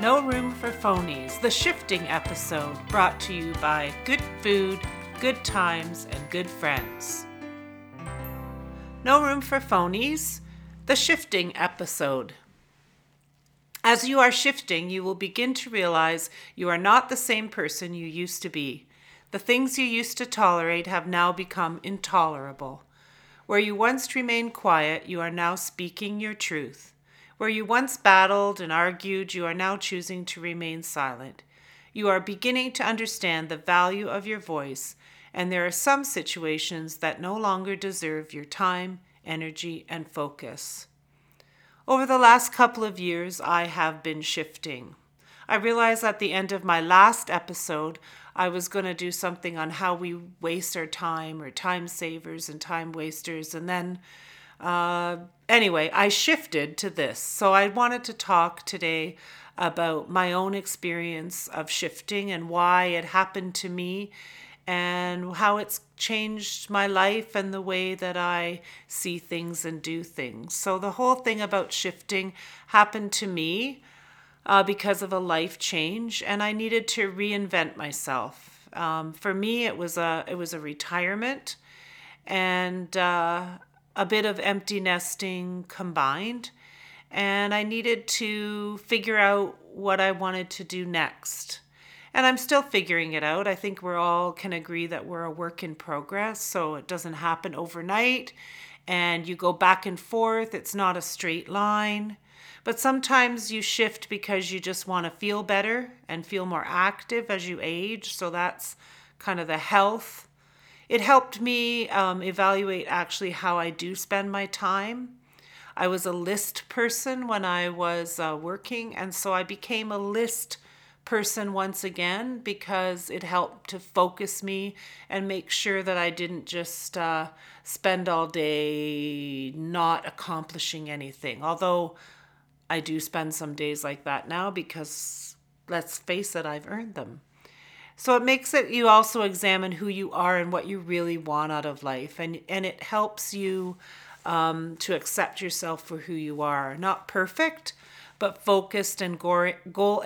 No Room for Phonies, the shifting episode brought to you by good food, good times, and good friends. No Room for Phonies, the shifting episode. As you are shifting, you will begin to realize you are not the same person you used to be. The things you used to tolerate have now become intolerable. Where you once remained quiet, you are now speaking your truth. Where you once battled and argued, you are now choosing to remain silent. You are beginning to understand the value of your voice, and there are some situations that no longer deserve your time, energy, and focus. Over the last couple of years, I have been shifting. I realized at the end of my last episode, I was going to do something on how we waste our time or time savers and time wasters, and then uh, anyway, I shifted to this. So I wanted to talk today about my own experience of shifting and why it happened to me and how it's changed my life and the way that I see things and do things. So the whole thing about shifting happened to me uh, because of a life change, and I needed to reinvent myself. Um, for me, it was a it was a retirement, and uh, a bit of empty nesting combined. And I needed to figure out what I wanted to do next. And I'm still figuring it out. I think we're all can agree that we're a work in progress, so it doesn't happen overnight. And you go back and forth, it's not a straight line. But sometimes you shift because you just want to feel better and feel more active as you age. So that's kind of the health it helped me um, evaluate actually how I do spend my time. I was a list person when I was uh, working, and so I became a list person once again because it helped to focus me and make sure that I didn't just uh, spend all day not accomplishing anything. Although I do spend some days like that now because let's face it, I've earned them. So it makes it you also examine who you are and what you really want out of life, and and it helps you um, to accept yourself for who you are. Not perfect, but focused and goal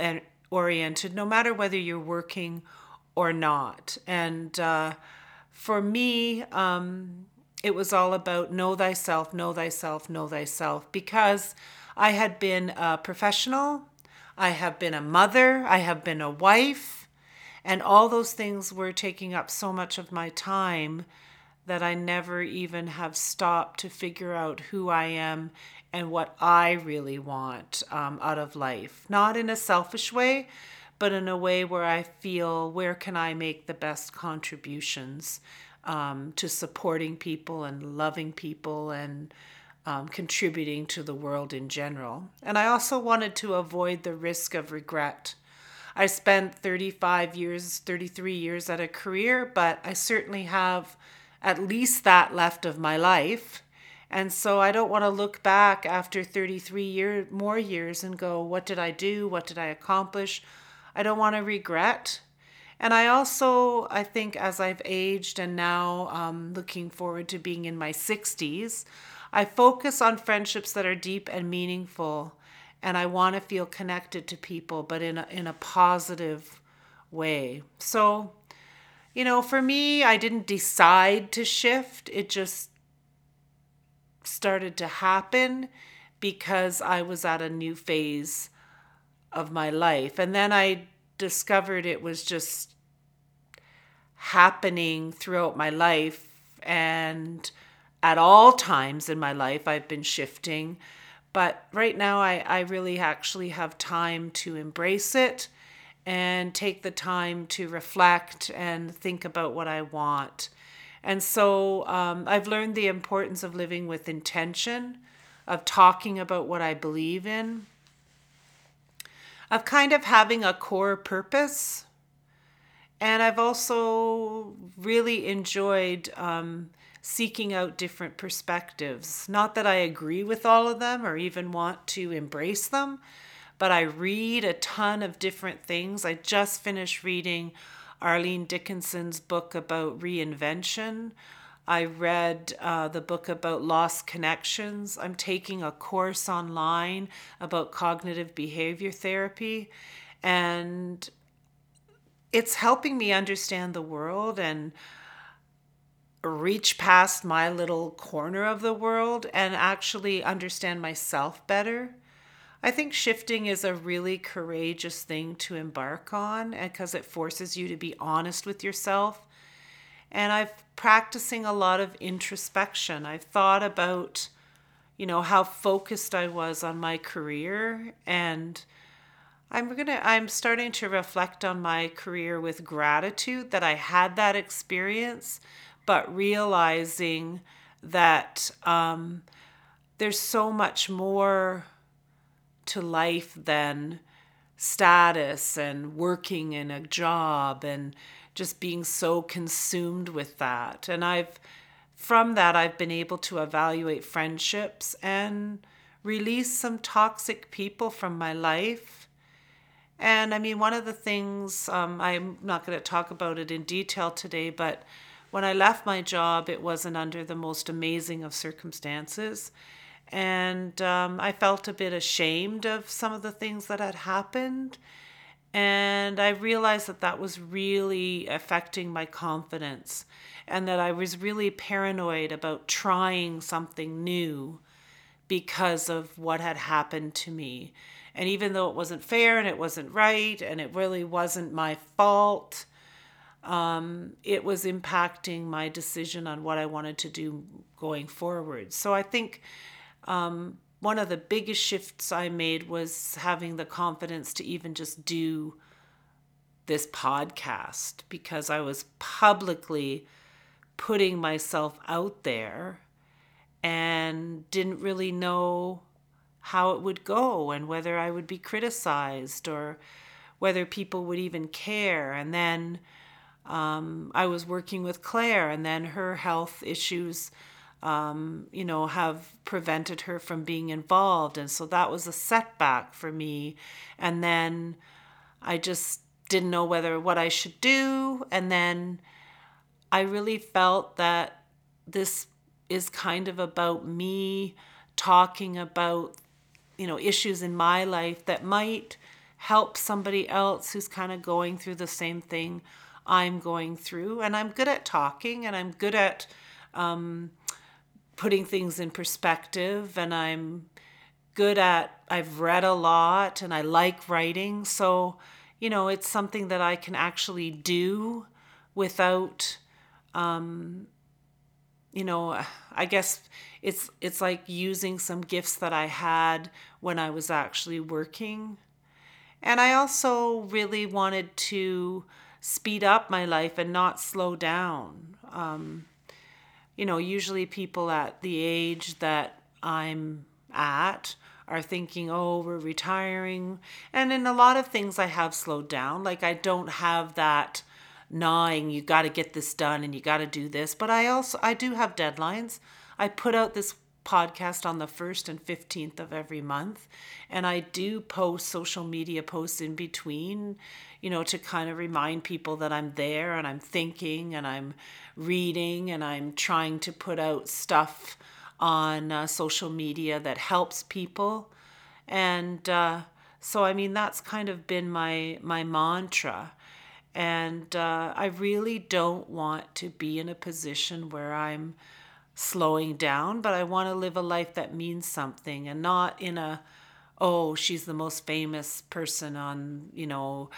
oriented. No matter whether you're working or not. And uh, for me, um, it was all about know thyself, know thyself, know thyself, because I had been a professional, I have been a mother, I have been a wife. And all those things were taking up so much of my time that I never even have stopped to figure out who I am and what I really want um, out of life. Not in a selfish way, but in a way where I feel where can I make the best contributions um, to supporting people and loving people and um, contributing to the world in general. And I also wanted to avoid the risk of regret. I spent 35 years, 33 years at a career, but I certainly have at least that left of my life. And so I don't want to look back after 33 year, more years and go, what did I do? What did I accomplish? I don't want to regret. And I also, I think, as I've aged and now um, looking forward to being in my 60s, I focus on friendships that are deep and meaningful and I want to feel connected to people, but in a, in a positive way. So, you know, for me, I didn't decide to shift. It just started to happen because I was at a new phase of my life. And then I discovered it was just happening throughout my life and at all times in my life I've been shifting but right now, I, I really actually have time to embrace it and take the time to reflect and think about what I want. And so um, I've learned the importance of living with intention, of talking about what I believe in, of kind of having a core purpose. And I've also really enjoyed um, seeking out different perspectives. Not that I agree with all of them or even want to embrace them, but I read a ton of different things. I just finished reading Arlene Dickinson's book about reinvention. I read uh, the book about lost connections. I'm taking a course online about cognitive behavior therapy, and it's helping me understand the world and reach past my little corner of the world and actually understand myself better. I think shifting is a really courageous thing to embark on because it forces you to be honest with yourself. And I've practicing a lot of introspection. I've thought about, you know, how focused I was on my career and I'm going to I'm starting to reflect on my career with gratitude that I had that experience, but realizing that um, there's so much more to life than status and working in a job and just being so consumed with that. And I've, from that, I've been able to evaluate friendships and release some toxic people from my life. And I mean, one of the things, um, I'm not going to talk about it in detail today, but when I left my job, it wasn't under the most amazing of circumstances. And um, I felt a bit ashamed of some of the things that had happened. And I realized that that was really affecting my confidence and that I was really paranoid about trying something new because of what had happened to me. And even though it wasn't fair and it wasn't right and it really wasn't my fault, um, it was impacting my decision on what I wanted to do going forward. So I think um, one of the biggest shifts I made was having the confidence to even just do this podcast because I was publicly putting myself out there and didn't really know how it would go and whether I would be criticized or whether people would even care. And then um, I was working with Claire, and then her health issues um, you know, have prevented her from being involved. And so that was a setback for me. And then I just didn't know whether what I should do. And then I really felt that this is kind of about me talking about, you know, issues in my life that might help somebody else who's kind of going through the same thing I'm going through. And I'm good at talking and I'm good at, um, putting things in perspective and I'm good at I've read a lot and I like writing so you know it's something that I can actually do without um you know I guess it's it's like using some gifts that I had when I was actually working and I also really wanted to speed up my life and not slow down um you know, usually people at the age that I'm at are thinking, oh, we're retiring. And in a lot of things, I have slowed down. Like, I don't have that gnawing, you got to get this done and you got to do this. But I also, I do have deadlines. I put out this podcast on the 1st and 15th of every month. And I do post social media posts in between, you know, to kind of remind people that I'm there and I'm thinking and I'm reading and I'm trying to put out stuff on uh, social media that helps people. And uh, so, I mean, that's kind of been my, my mantra. And uh, I really don't want to be in a position where I'm slowing down, but I want to live a life that means something and not in a, oh, she's the most famous person on, you know,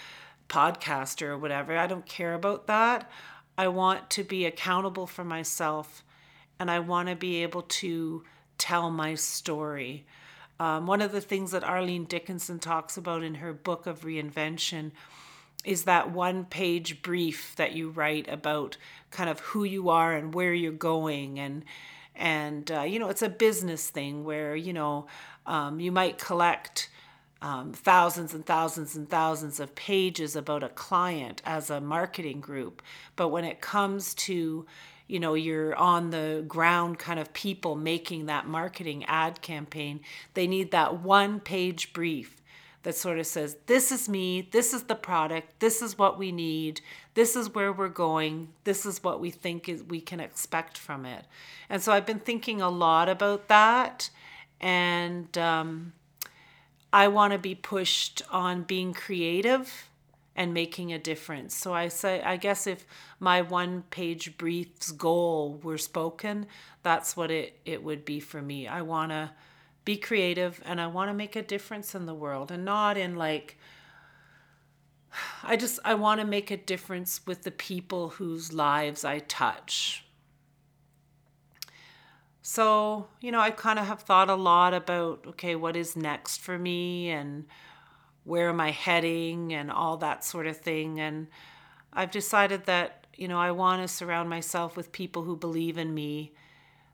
podcast or whatever. I don't care about that. I want to be accountable for myself and I want to be able to tell my story. Um, one of the things that Arlene Dickinson talks about in her book of reinvention is that one page brief that you write about kind of who you are and where you're going and and uh, you know it's a business thing where you know um, you might collect um, thousands and thousands and thousands of pages about a client as a marketing group. But when it comes to you know you're on the ground kind of people making that marketing ad campaign they need that one page brief that sort of says, This is me, this is the product, this is what we need, this is where we're going, this is what we think is, we can expect from it. And so I've been thinking a lot about that. And um, I want to be pushed on being creative and making a difference. So I say, I guess if my one page brief's goal were spoken, that's what it, it would be for me. I want to be creative and I want to make a difference in the world and not in like, I just, I want to make a difference with the people whose lives I touch. So, you know, I kind of have thought a lot about, okay, what is next for me and where am I heading and all that sort of thing. And I've decided that, you know, I want to surround myself with people who believe in me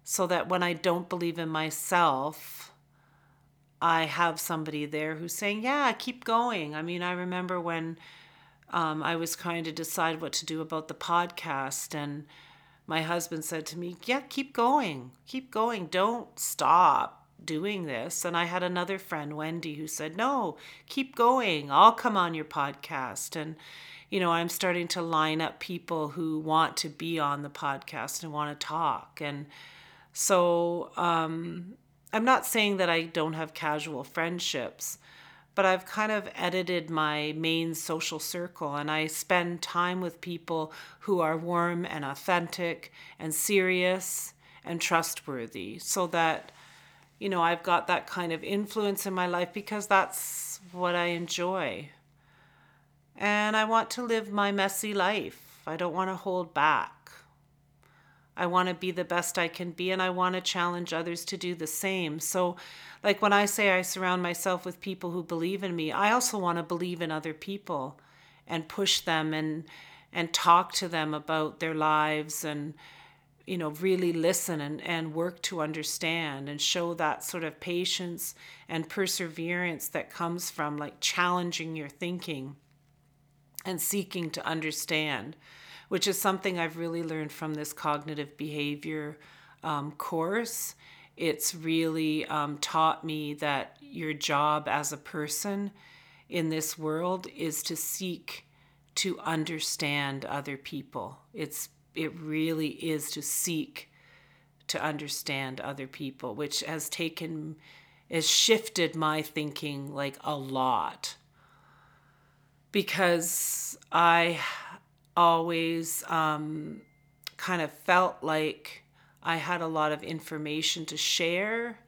so that when I don't believe in myself, I have somebody there who's saying, Yeah, keep going. I mean, I remember when um, I was trying to decide what to do about the podcast, and my husband said to me, Yeah, keep going, keep going, don't stop doing this. And I had another friend, Wendy, who said, No, keep going, I'll come on your podcast. And, you know, I'm starting to line up people who want to be on the podcast and want to talk. And so, um, I'm not saying that I don't have casual friendships, but I've kind of edited my main social circle and I spend time with people who are warm and authentic and serious and trustworthy so that you know I've got that kind of influence in my life because that's what I enjoy. And I want to live my messy life. I don't want to hold back. I want to be the best I can be and I want to challenge others to do the same. So, like when I say I surround myself with people who believe in me, I also want to believe in other people and push them and and talk to them about their lives and you know really listen and, and work to understand and show that sort of patience and perseverance that comes from like challenging your thinking and seeking to understand which is something I've really learned from this cognitive behavior um, course. It's really um, taught me that your job as a person in this world is to seek to understand other people. It's it really is to seek to understand other people, which has taken has shifted my thinking like a lot because I always um, kind of felt like I had a lot of information to share.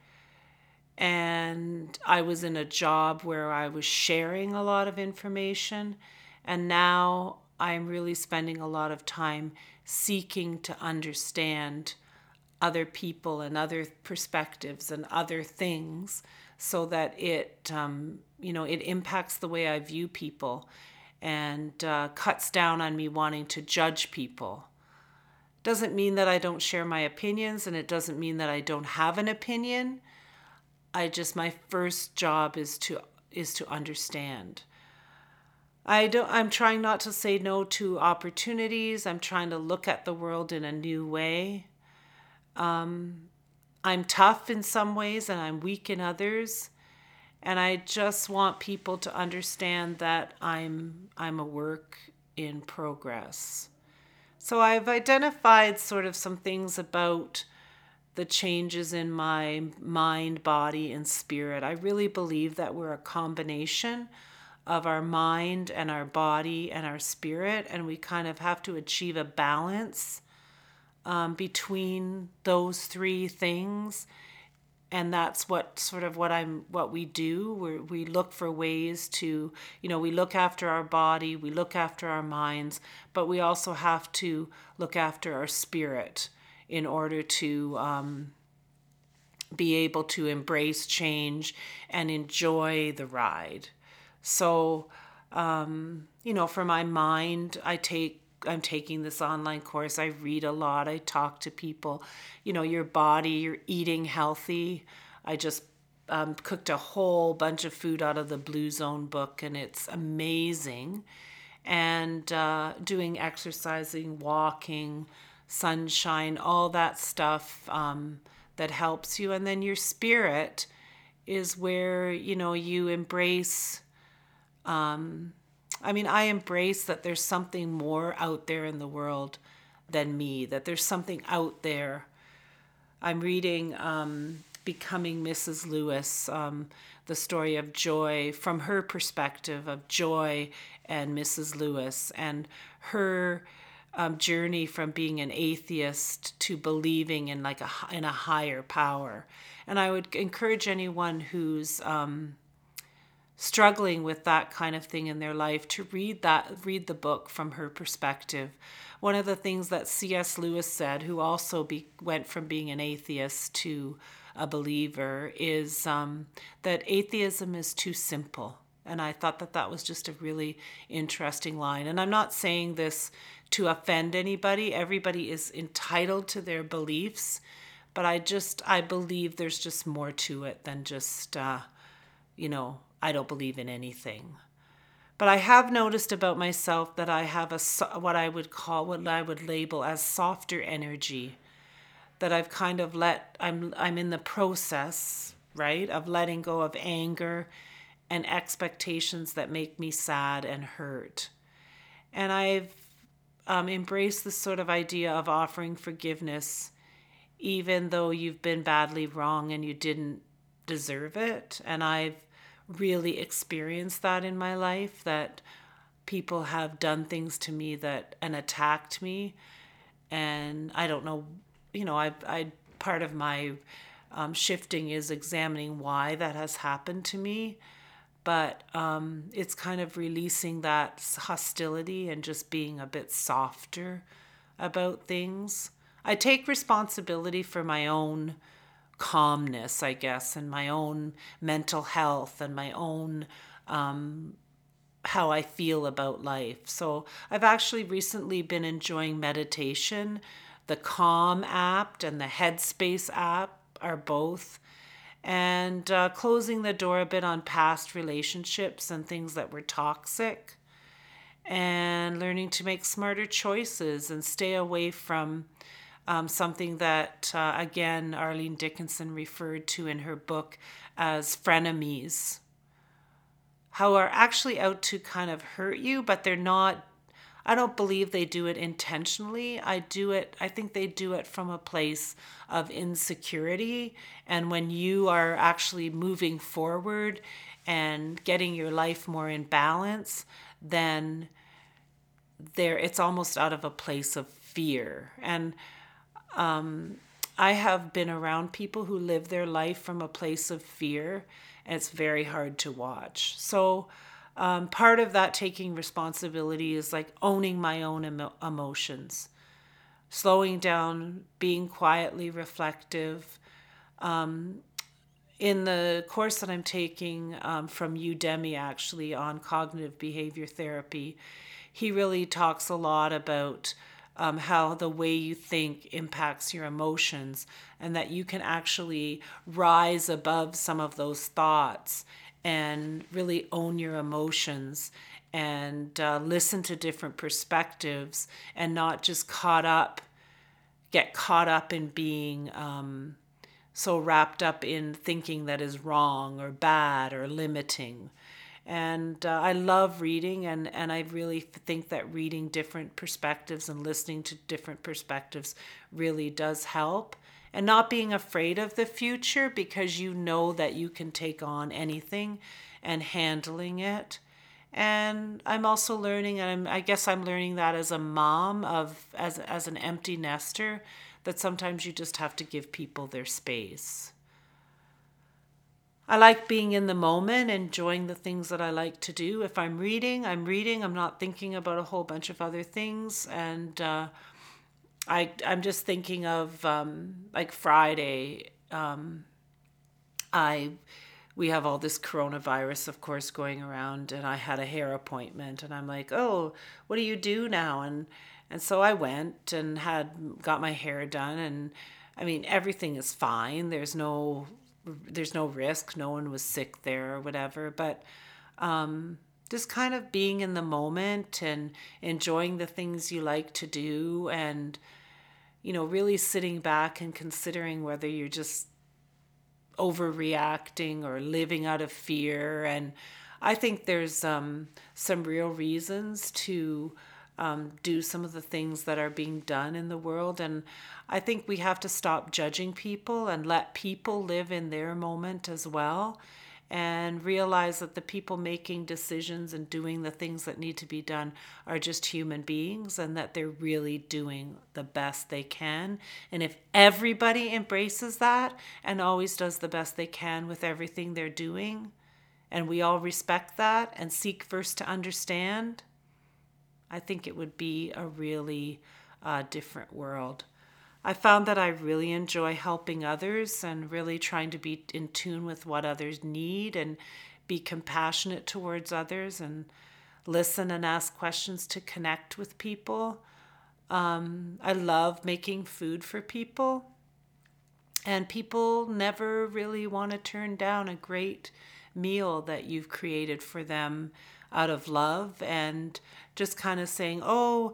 And I was in a job where I was sharing a lot of information. And now I'm really spending a lot of time seeking to understand other people and other perspectives and other things so that it um, you know it impacts the way i view people and uh, cuts down on me wanting to judge people. Doesn't mean that I don't share my opinions, and it doesn't mean that I don't have an opinion. I just my first job is to is to understand. I don't I'm trying not to say no to opportunities. I'm trying to look at the world in a new way. Um, I'm tough in some ways and I'm weak in others and I just want people to understand that I'm I'm a work in progress. So I've identified sort of some things about the changes in my mind, body, and spirit. I really believe that we're a combination of our mind and our body and our spirit, and we kind of have to achieve a balance um, between those three things and that's what sort of what I'm what we do. We we look for ways to you know we look after our body we look after our minds but we also have to look after our spirit in order to um, be able to embrace change and enjoy the ride. So um, you know for my mind I take I'm taking this online course. I read a lot. I talk to people. You know, your body, you're eating healthy. I just um, cooked a whole bunch of food out of the Blue Zone book, and it's amazing. And uh, doing exercising, walking, sunshine, all that stuff um, that helps you. And then your spirit is where, you know, you embrace Um, I mean, I embrace that there's something more out there in the world than me, that there's something out there. I'm reading um, Becoming Mrs. Lewis, um, the story of Joy from her perspective of Joy and Mrs. Lewis and her um, journey from being an atheist to believing in like a in a higher power. And I would encourage anyone who's um, struggling with that kind of thing in their life to read that read the book from her perspective. One of the things that cs lewis said who also be, went from being an atheist to a believer is um, that atheism is too simple. And i thought that that was just a really interesting line. And i'm not saying this to offend anybody. Everybody is entitled to their beliefs but i just i believe there's just more to it than just uh, you know I don't believe in anything. But I have noticed about myself that I have a what I would call what I would label as softer energy that I've kind of let I'm I'm in the process, right, of letting go of anger and expectations that make me sad and hurt. And I've um, embraced this sort of idea of offering forgiveness, even though you've been badly wrong and you didn't deserve it. And I've really experienced that in my life that people have done things to me that and attacked me. And i don't know you know i i part of my um, shifting is examining why that has happened to me. But um, it's kind of releasing that hostility and just being a bit softer about things. I take responsibility for my own calmness, I guess, and my own mental health and my own um, how I feel about life. So I've actually recently been enjoying meditation. The Calm app and the Headspace app are both. And uh, closing the door a bit on past relationships and things that were toxic. And learning to make smarter choices and stay away from um, something that, uh, again, Arlene Dickinson referred to in her book as frenemies, how are actually out to kind of hurt you, but they're not. I don't believe they do it intentionally. I do it, I think they do it from a place of insecurity. And when you are actually moving forward and getting your life more in balance, then there it's almost out of a place of fear. And um, I have been around people who live their life from a place of fear, and it's very hard to watch. So, um, part of that taking responsibility is like owning my own emo- emotions, slowing down, being quietly reflective. Um, in the course that I'm taking um, from Udemy, actually, on cognitive behavior therapy, he really talks a lot about um, how the way you think impacts your emotions, and that you can actually rise above some of those thoughts and really own your emotions and uh, listen to different perspectives and not just caught up, get caught up in being um, so wrapped up in thinking that is wrong or bad or limiting and uh, I love reading, and, and I really think that reading different perspectives and listening to different perspectives really does help. And not being afraid of the future because you know that you can take on anything and handling it. And I'm also learning, and I'm, I guess I'm learning that as a mom of as as an empty nester, that sometimes you just have to give people their space. I like being in the moment, enjoying the things that I like to do. If I'm reading, I'm reading. I'm not thinking about a whole bunch of other things. And uh, I, I'm just thinking of um, like Friday. Um, I, we have all this coronavirus, of course, going around, and I had a hair appointment, and I'm like, oh, what do you do now? And and so I went and had got my hair done, and I mean everything is fine. There's no there's no risk. No one was sick there or whatever. But um, just kind of being in the moment and enjoying the things you like to do and, you know, really sitting back and considering whether you're just overreacting or living out of fear. And I think there's um, some real reasons to um, do some of the things that are being done in the world. And I think we have to stop judging people and let people live in their moment as well and realize that the people making decisions and doing the things that need to be done are just human beings and that they're really doing the best they can. And if everybody embraces that and always does the best they can with everything they're doing, and we all respect that and seek first to understand, I think it would be a really uh, different world. I found that I really enjoy helping others and really trying to be in tune with what others need and be compassionate towards others and listen and ask questions to connect with people. Um, I love making food for people, and people never really want to turn down a great meal that you've created for them out of love and just kind of saying, oh,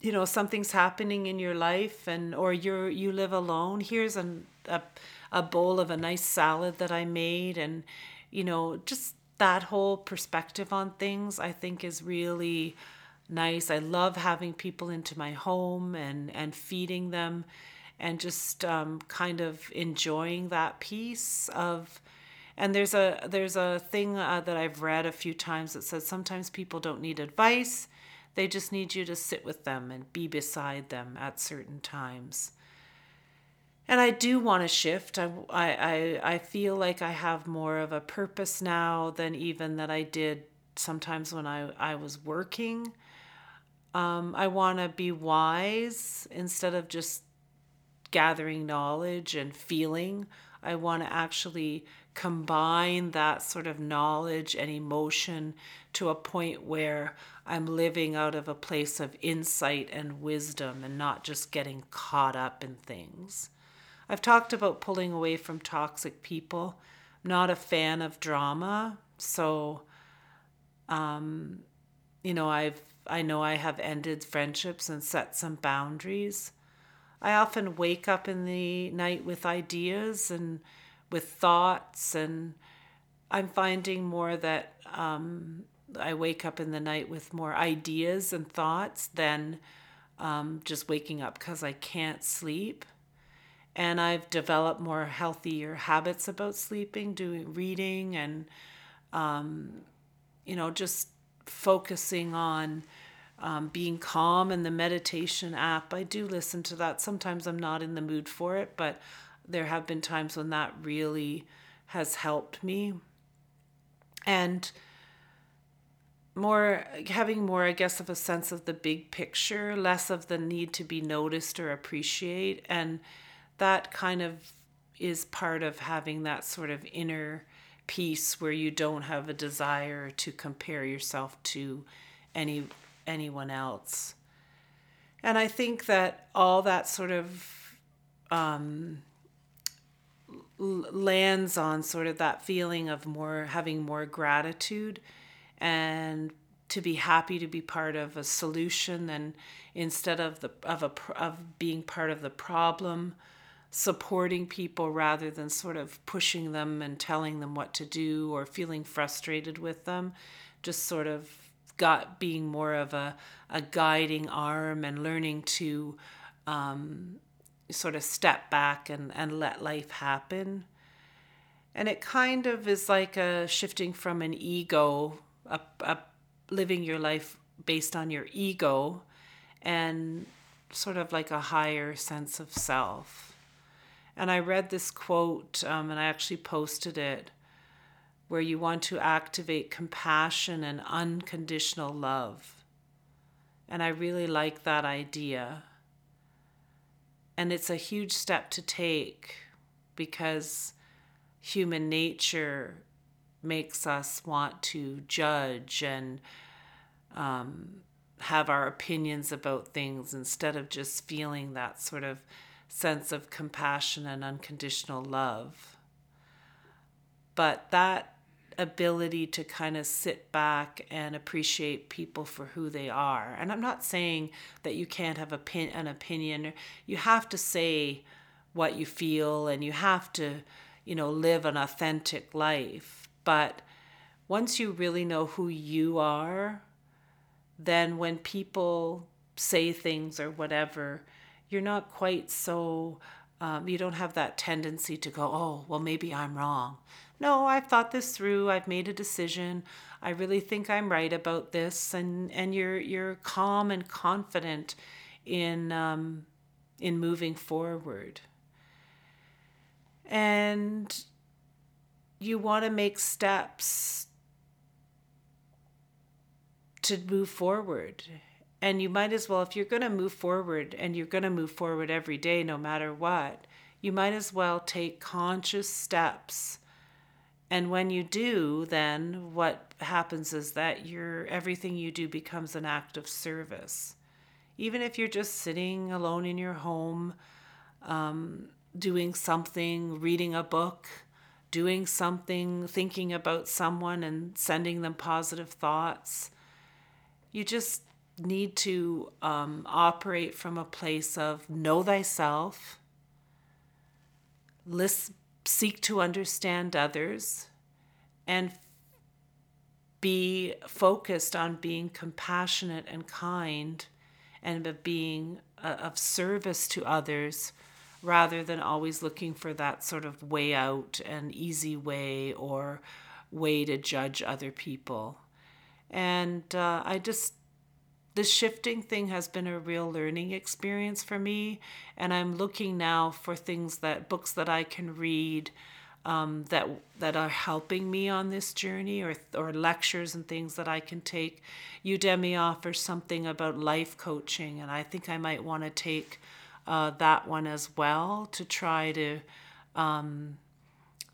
you know something's happening in your life and or you're you live alone here's an, a a bowl of a nice salad that I made and you know just that whole perspective on things I think is really nice. I love having people into my home and and feeding them and just um, kind of enjoying that piece of and there's a there's a thing uh, that I've read a few times that says sometimes people don't need advice they just need you to sit with them and be beside them at certain times. And I do want to shift. I, I, I feel like I have more of a purpose now than even that I did sometimes when I, I was working. Um, I want to be wise instead of just gathering knowledge and feeling. I want to actually combine that sort of knowledge and emotion to a point where I'm living out of a place of insight and wisdom and not just getting caught up in things. I've talked about pulling away from toxic people. I'm not a fan of drama, so um, you know, I've I know I have ended friendships and set some boundaries. I often wake up in the night with ideas and with thoughts, and I'm finding more that um, I wake up in the night with more ideas and thoughts than um, just waking up because I can't sleep. And I've developed more healthier habits about sleeping, doing reading, and um, you know, just focusing on um, being calm. And the meditation app, I do listen to that. Sometimes I'm not in the mood for it, but there have been times when that really has helped me. And more having more i guess of a sense of the big picture less of the need to be noticed or appreciate and that kind of is part of having that sort of inner peace where you don't have a desire to compare yourself to any anyone else and i think that all that sort of um, lands on sort of that feeling of more having more gratitude and to be happy to be part of a solution and instead of the of a of being part of the problem supporting people rather than sort of pushing them and telling them what to do or feeling frustrated with them. Just sort of got being more of a, a guiding arm and learning to um, sort of step back and, and let life happen and it kind of is like a shifting from an ego a, a living your life based on your ego and sort of like a higher sense of self. And I read this quote um, and I actually posted it where you want to activate compassion and unconditional love. And I really like that idea. And it's a huge step to take because human nature makes us want to judge and um, have our opinions about things instead of just feeling that sort of sense of compassion and unconditional love. But that ability to kind of sit back and appreciate people for who they are. And I'm not saying that you can't have an opinion. You have to say what you feel and you have to, you know, live an authentic life but once you really know who you are, then when people say things or whatever, you're not quite so, um, you don't have that tendency to go, oh, well, maybe I'm wrong. No, I've thought this through. I've made a decision. I really think I'm right about this, and and you're you're calm and confident in um, in moving forward. And you want to make steps to move forward. And you might as well, if you're going to move forward and you're going to move forward every day, no matter what, you might as well take conscious steps. And when you do, then what happens is that your everything you do becomes an act of service. Even if you're just sitting alone in your home, um, doing something, reading a book, doing something, thinking about someone and sending them positive thoughts. You just need to um, operate from a place of know thyself, list, seek to understand others, and be focused on being compassionate and kind and of being uh, of service to others rather than always looking for that sort of way out and easy way or way to judge other people. And uh, I just, the shifting thing has been a real learning experience for me. And I'm looking now for things that, books that I can read. Um, that that are helping me on this journey, or or lectures and things that I can take. Udemy offers something about life coaching, and I think I might want to take uh, that one as well to try to um,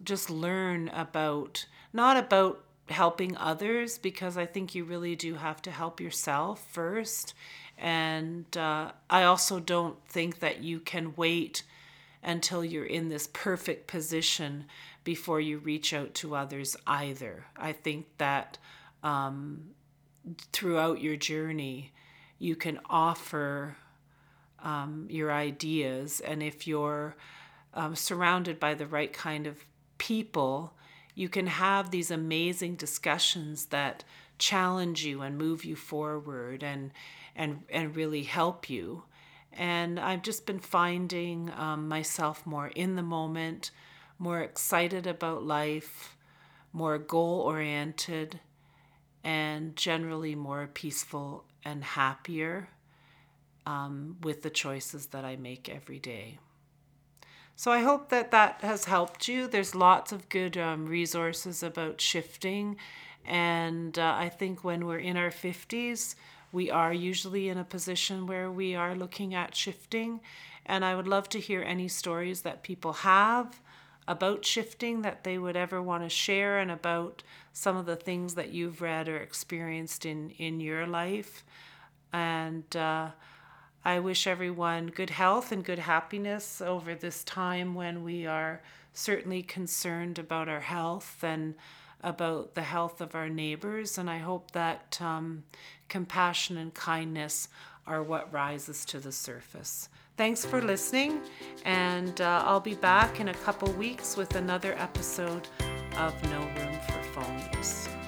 just learn about, not about helping others, because I think you really do have to help yourself first. And uh, I also don't think that you can wait until you're in this perfect position before you reach out to others either. I think that um, throughout your journey, you can offer um, your ideas. And if you're um, surrounded by the right kind of people, you can have these amazing discussions that challenge you and move you forward and and and really help you. And I've just been finding um, myself more in the moment, more excited about life, more goal oriented, and generally more peaceful and happier um, with the choices that I make every day. So I hope that that has helped you. There's lots of good um, resources about shifting. And uh, I think when we're in our 50s, we are usually in a position where we are looking at shifting. And I would love to hear any stories that people have about shifting that they would ever want to share and about some of the things that you've read or experienced in, in your life. And uh, I wish everyone good health and good happiness over this time when we are certainly concerned about our health and about the health of our neighbors. And I hope that um, compassion and kindness are what rises to the surface. Thanks for listening, and uh, I'll be back in a couple weeks with another episode of No Room for